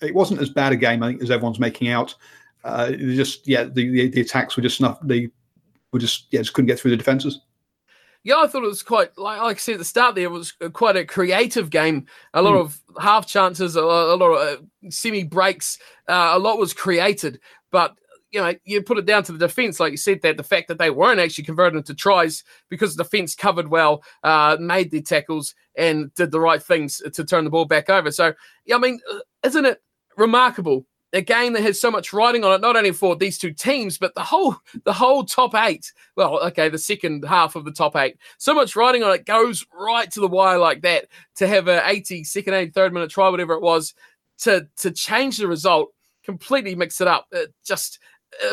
it wasn't as bad a game I think as everyone's making out. Uh, just yeah, the, the, the attacks were just enough. They were just yeah, just couldn't get through the defenses. Yeah, I thought it was quite like, like I said at the start. There it was quite a creative game. A lot mm. of half chances, a, a lot of uh, semi breaks. Uh, a lot was created, but you know, you put it down to the defense, like you said, that the fact that they weren't actually converted into tries because the defense covered well, uh, made their tackles, and did the right things to turn the ball back over. So, I mean, uh, isn't it remarkable? A game that has so much riding on it, not only for these two teams, but the whole the whole top eight. Well, okay, the second half of the top eight. So much riding on it goes right to the wire like that. To have a 80 second, 83rd minute try, whatever it was, to to change the result, completely mix it up. It just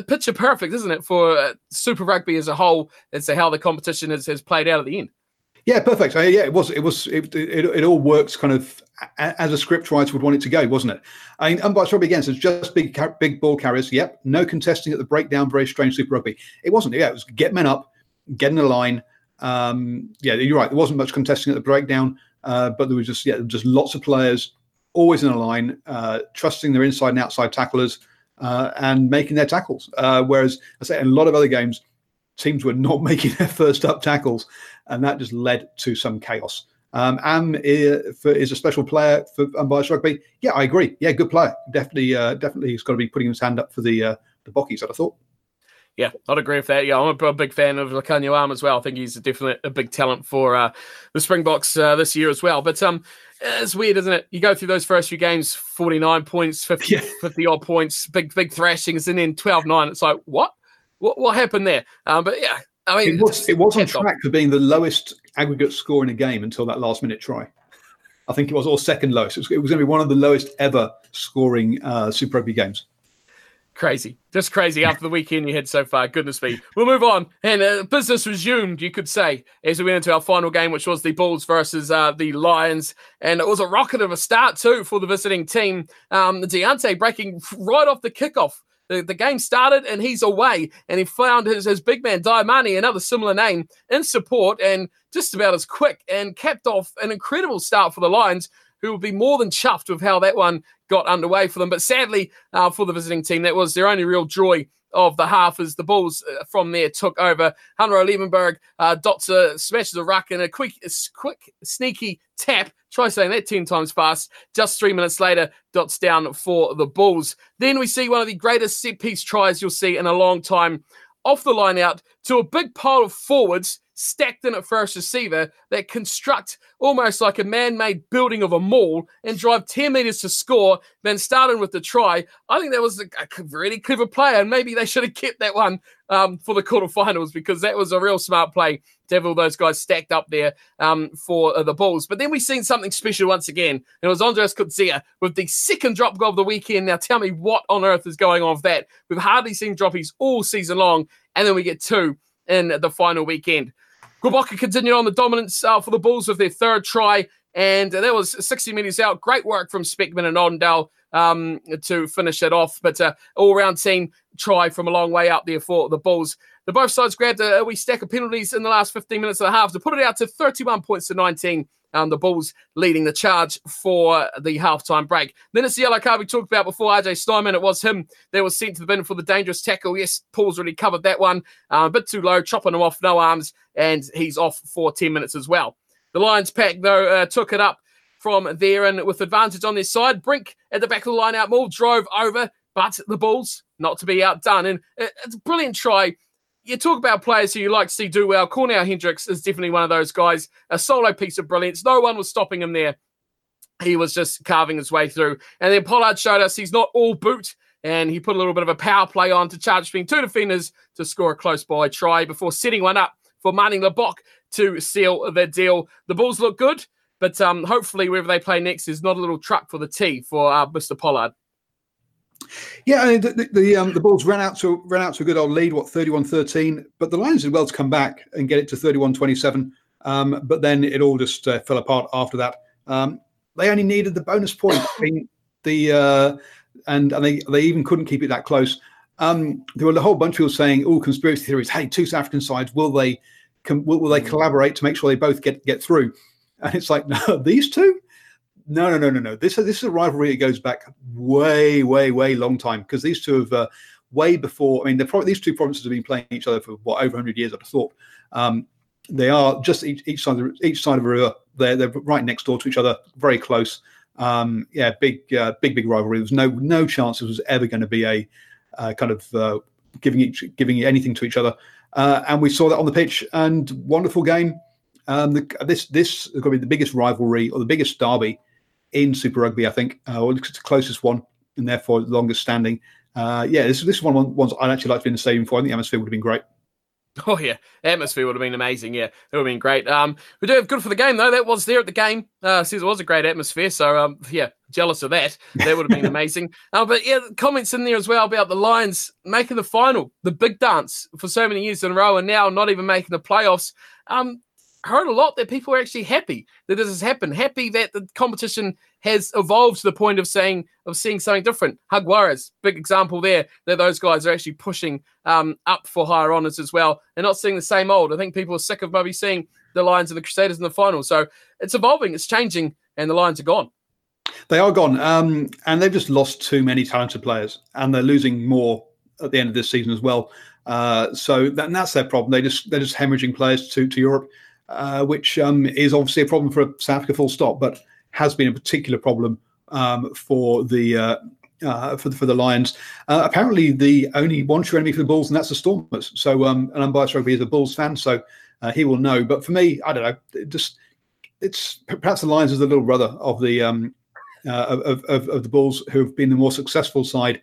picture perfect, isn't it, for uh, Super Rugby as a whole as to how the competition has, has played out at the end? Yeah, perfect. Uh, yeah, it was. It was. It, it, it, all works kind of as a script writer would want it to go, wasn't it? I mean, Unbiased Rugby again says just big big ball carriers. Yep, no contesting at the breakdown. Very strange Super Rugby. It wasn't. Yeah, it was get men up, get in the line. Um, yeah, you're right. There wasn't much contesting at the breakdown, uh, but there was just yeah, just lots of players always in a line, uh, trusting their inside and outside tacklers uh, and making their tackles. Uh, whereas I say in a lot of other games, teams were (laughs) not making their first up tackles, and that just led to some chaos. Um, Am is a special player for unbiased rugby. Yeah, I agree. Yeah, good player. Definitely, uh, definitely, he's got to be putting his hand up for the uh, the Bockies. I thought. Yeah, I'd agree with that. Yeah, I'm a, big fan of Lukhanyo Am as well. I think he's definitely a big talent for uh, the Springboks uh, this year as well. But um, it's weird, isn't it? You go through those first few games, 49 points, 50, yeah. 50 odd points, big big thrashings, and then 12 9. It's like, what? What, what happened there? Um, but yeah, I mean, it was, it was on track for being the lowest aggregate score in a game until that last minute try. I think it was, or second lowest. It was, it was going to be one of the lowest ever scoring uh, Super Rugby games. Crazy, just crazy after the weekend you had so far. Goodness me. We'll move on. And uh, business resumed, you could say, as we went into our final game, which was the Bulls versus uh, the Lions. And it was a rocket of a start, too, for the visiting team. Um, Deontay breaking right off the kickoff. The, the game started and he's away, and he found his, his big man, Diamani, another similar name, in support and just about as quick and capped off an incredible start for the Lions who will be more than chuffed with how that one got underway for them. But sadly, uh, for the visiting team, that was their only real joy of the half as the Bulls uh, from there took over. Hanro Liebenberg uh, dots a smashes a ruck and a quick, a quick, sneaky tap. Try saying that 10 times fast. Just three minutes later, dots down for the Bulls. Then we see one of the greatest set piece tries you'll see in a long time off the line out to a big pile of forwards stacked in at first receiver that construct almost like a man-made building of a mall and drive 10 meters to score, then starting with the try. I think that was a, a really clever play, and maybe they should have kept that one um, for the quarterfinals because that was a real smart play to have all those guys stacked up there um, for uh, the Bulls. But then we've seen something special once again. It was Andries Coetzee with the second drop goal of the weekend. Now tell me what on earth is going on with that. We've hardly seen droppies all season long, and then we get two in the final weekend. Gqoboka continued on the dominance uh, for the Bulls with their third try, and that was 60 minutes out. Great work from Specman and Odendaal um, to finish it off. But uh, all round team try from a long way up there for the Bulls. The both sides grabbed a wee stack of penalties in the last 15 minutes of the half to put it out to 31 points to 19. Um, the Bulls leading the charge for the halftime break. Then it's the yellow card we talked about before, RJ Snyman. It was him that was sent to the bin for the dangerous tackle. Yes, Paul's already covered that one. Uh, a bit too low, chopping him off, no arms, and he's off for 10 minutes as well. The Lions pack, though, uh, took it up from there and with advantage on their side. Brink at the back of the line out more, drove over, but the Bulls not to be outdone. And it's a brilliant try. You talk about players who you like to see do well. Cornal Hendricks is definitely one of those guys. A solo piece of brilliance. No one was stopping him there. He was just carving his way through. And then Pollard showed us he's not all boot. And he put a little bit of a power play on to charge between two defenders to score a close by try before setting one up for Manning Libbok to seal the deal. The Bulls look good. But um, hopefully, wherever they play next is not a little truck for the T for uh, Mr. Pollard. Yeah, I mean, the the, um, the Bulls ran out to ran out to a good old lead, what 31-13, but the Lions did well to come back and get it to 31-27. Um, but then it all just uh, fell apart after that. Um, they only needed the bonus point. I mean, the uh, and, and they they even couldn't keep it that close. Um, there were a whole bunch of people saying, "Oh, conspiracy theories. Hey, two South African sides will they com- will, will they collaborate to make sure they both get get through?" And it's like, (laughs) no, these two? No, no, no, no, no. This, this is a rivalry that goes back way, way, way long time because these two have uh, way before. I mean, they're these two provinces have been playing each other for what over 100 years. I'd have thought. Um, they are just each, each side of the, each side of a river. They're they're right next door to each other, very close. Um, yeah, big, uh, big, big rivalry. There was no no chance it was ever going to be a uh, kind of uh, giving each giving anything to each other. Uh, and we saw that on the pitch. And wonderful game. Um, the, this this is going to be the biggest rivalry or the biggest derby in Super Rugby, I think, uh, or the closest one, and therefore longest standing. Uh, yeah, this this is one of the ones I'd actually like to be in the stadium for. I think the atmosphere would have been great. (laughs) Oh yeah, atmosphere would have been amazing. Yeah, it would have been great. Um, we do have good for the game though. That was there at the game. Uh, says it was a great atmosphere. So um, yeah, jealous of that. That would have been (laughs) amazing. Uh, but yeah, comments in there as well about the Lions making the final, the big dance for so many years in a row, and now not even making the playoffs. Um, heard a lot that people are actually happy that this has happened, happy that the competition has evolved to the point of saying of seeing something different. Jaguares, big example there, that those guys are actually pushing um, up for higher honours as well, and not seeing the same old. I think people are sick of maybe seeing the Lions and the Crusaders in the final. So it's evolving, it's changing, and the Lions are gone. They are gone, um, and they've just lost too many talented players, and they're losing more at the end of this season as well. Uh, so that, that's their problem. They just they're just hemorrhaging players to to Europe uh, which um, is obviously a problem for South Africa, full stop, but has been a particular problem um, for the uh, uh, for the for the Lions. Uh, apparently, the only one true enemy for the Bulls, and that's the Stormers. So, um, and Unbiased Rugby is a Bulls fan, so uh, he will know. But for me, I don't know. Just it's perhaps the Lions is the little brother of the um, uh, of, of, of the Bulls, who have been the more successful side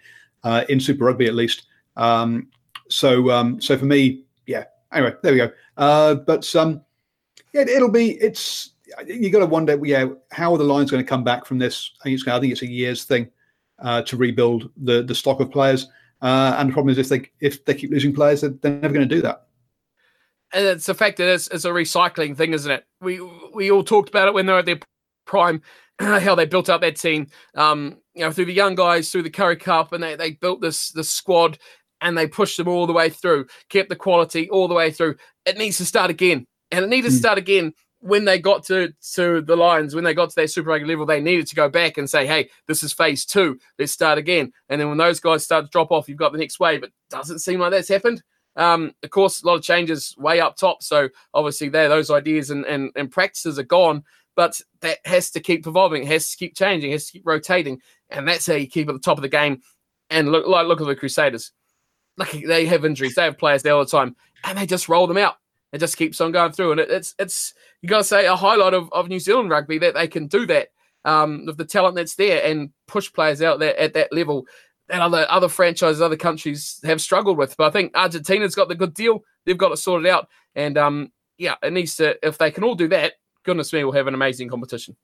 in Super Rugby, at least. Um, so, um, so for me, yeah. Anyway, there we go. Uh, but um, yeah, it'll be. It's you got to wonder. Yeah, how are the Lions going to come back from this? I think it's, I think it's a year's thing uh, to rebuild the the stock of players. Uh, and the problem is if they if they keep losing players, they're, they're never going to do that. And it's the fact that it's, it's a recycling thing, isn't it? We we all talked about it when they were at their prime, (clears throat) how they built up that team. Um, you know, through the young guys, through the Currie Cup, and they they built this this squad and they pushed them all the way through, kept the quality all the way through. It needs to start again and it needed to hmm. start again when they got to to the Lions, when they got to their Super Rugby level, they needed to go back and say, "Hey, this is phase two. Let's start again." And then when those guys start to drop off, you've got the next wave. It doesn't seem like that's happened. Um, of course, a lot of changes way up top. So obviously, there those ideas and, and and practices are gone. But that has to keep evolving. It has to keep changing. It has to keep rotating, and that's how you keep at the top of the game. And look, like look at the Crusaders. Look, they have injuries. They have players there all the time, and they just roll them out it just keeps on going through. And it, it's it's you got to say a highlight of, of New Zealand rugby that they can do that um, with the talent that's there and push players out there at that level that other other franchises, other countries have struggled with. But I think Argentina's got the good deal. They've got it sorted out. And um, yeah, it needs to. If they can all do that, goodness me, we'll have an amazing competition.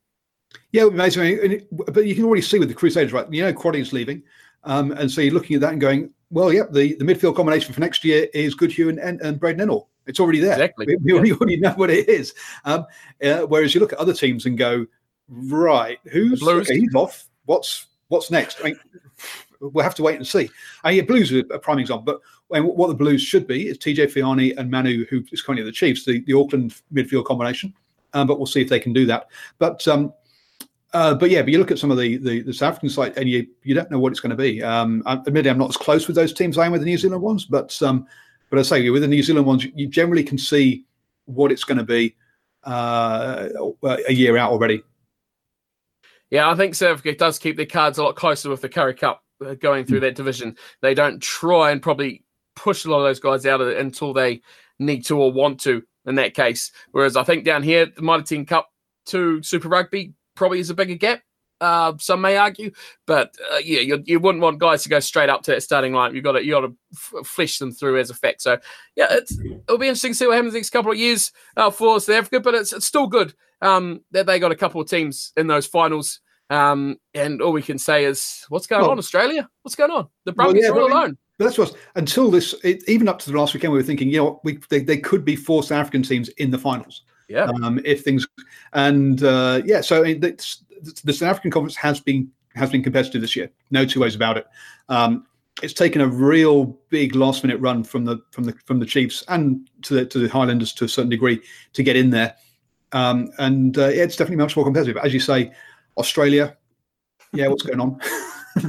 Yeah, amazing. But you can already see with the Crusaders, right? You know, Quaddy's leaving. Um, and so you're looking at that and going, Well, yeah, the, the midfield combination for next year is Goodhue and, and, and Braydon Ennor. It's already there. Exactly. We, we already, already know what it is. Um, uh, whereas you look at other teams and go, right, who's okay, he's off. What's what's next? I mean, we'll have to wait and see. I mean, Blues are a prime example, but what the Blues should be is TJ Faiane and Manu, who is currently the Chiefs, the, the Auckland midfield combination. Um, but we'll see if they can do that. But um, uh, but yeah, but you look at some of the the, the South African side, and you you don't know what it's going to be. Um, I- admittedly, I'm not as close with those teams as I am with the New Zealand ones, but um, but I say with the New Zealand ones, you generally can see what it's going to be uh, a year out already. Yeah, I think South Africa does keep their cards a lot closer with the Currie Cup uh, going through that division. They don't try and probably push a lot of those guys out of it until they need to or want to in that case. Whereas I think down here, the Mitre 10 Cup to Super Rugby probably is a bigger gap. Uh, some may argue, but uh, yeah, you, you wouldn't want guys to go straight up to that starting line. You got to you got to f- flesh them through as a fact. So yeah, it's, it'll be interesting to see what happens next couple of years uh, for South Africa. But it's, it's still good um, that they got a couple of teams in those finals. Um, and all we can say is, what's going on, Australia? What's going on? The Well, yeah, are all but I mean- alone. That's what until this, it, even up to the last weekend, we were thinking, you know, we they, they could be four South African teams in the finals. Yeah. um, if things and uh, yeah, so I mean, the, South African conference has been has been competitive this year. No two ways about it. Um, it's taken a real big last minute run from the from the from the Chiefs and to the to the Highlanders to a certain degree to get in there, um, and uh, yeah, it's definitely much more competitive. As you say, Australia, yeah, what's going on? (laughs) (laughs)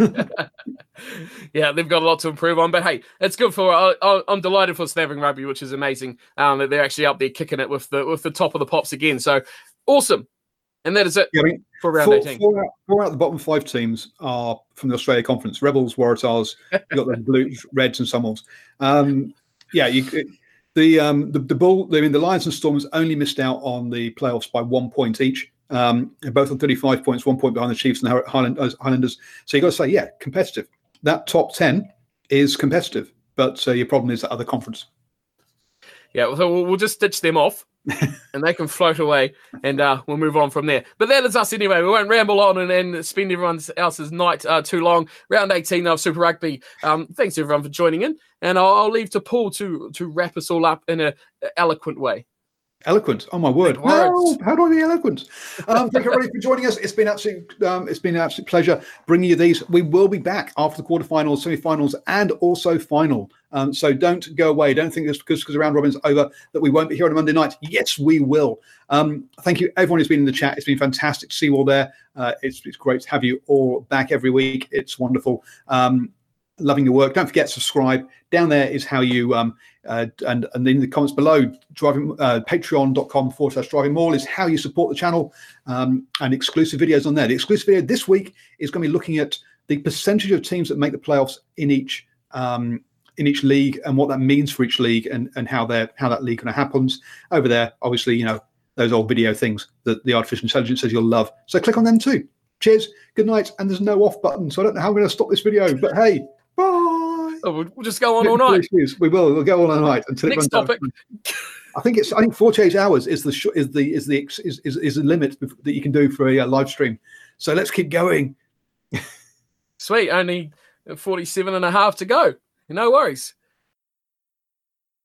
yeah, they've got a lot to improve on, but hey, it's good for. I, I'm delighted for African rugby, which is amazing. Um, that they're actually up there kicking it with the with the top of the pops again. So awesome, and that is it Yeah, I mean, for round four, 18. four, out, four out of the bottom five teams are from the Australia Conference: Rebels, Waratahs, you got the (laughs) Blues, Reds, and Sunwolves. Um, yeah, you, it- the um, the the Bull. I mean, the Lions and Storms only missed out on the playoffs by one point each. Um, both on 35 points, one point behind the Chiefs and the Highland, uh, Highlanders. So you've got to say, yeah, competitive. That top 10 is competitive, but uh, your problem is that other conference. Yeah, so we'll, we'll just stitch them off, and they can float away, and uh, we'll move on from there. But that is us anyway. We won't ramble on and, and spend everyone else's night uh, too long. Round 18 of Super Rugby. Um, thanks everyone for joining in, and I'll, I'll leave to Paul to to wrap us all up in a eloquent way. Eloquent. Oh my word! No, how do I be eloquent? Um, thank you everybody for joining us. It's been absolute. Um, it's been an absolute pleasure bringing you these. We will be back after the quarterfinals, semi-finals, and also final. Um, so don't go away. Don't think this because because round robin's over that we won't be here on a Monday night. Yes, we will. Um, thank you everyone who's been in the chat. It's been fantastic to see you all there. Uh, it's it's great to have you all back every week. It's wonderful. Um, loving your work. Don't forget subscribe. Down there is how you um, uh, and and in the comments below, driving uh, patreon.com forward slash driving maul is how you support the channel um, and exclusive videos on there. The exclusive video this week is going to be looking at the percentage of teams that make the playoffs in each um, in each league and what that means for each league and and how they how that league kind of happens over there. Obviously, you know those old video things that the artificial intelligence says you'll love. So click on them too. Cheers. Good night. And there's no off button, so I don't know how I'm going to stop this video. But hey, bye. Oh, we'll, we'll just go on all night. We will. We'll go on all night until Next it runs out. topic. I think it's. I think 48 hours is the sh- is the is the ex- is, is, is the limit that you can do for a uh, live stream. So let's keep going. (laughs) Sweet, only 47 and a half to go. No worries.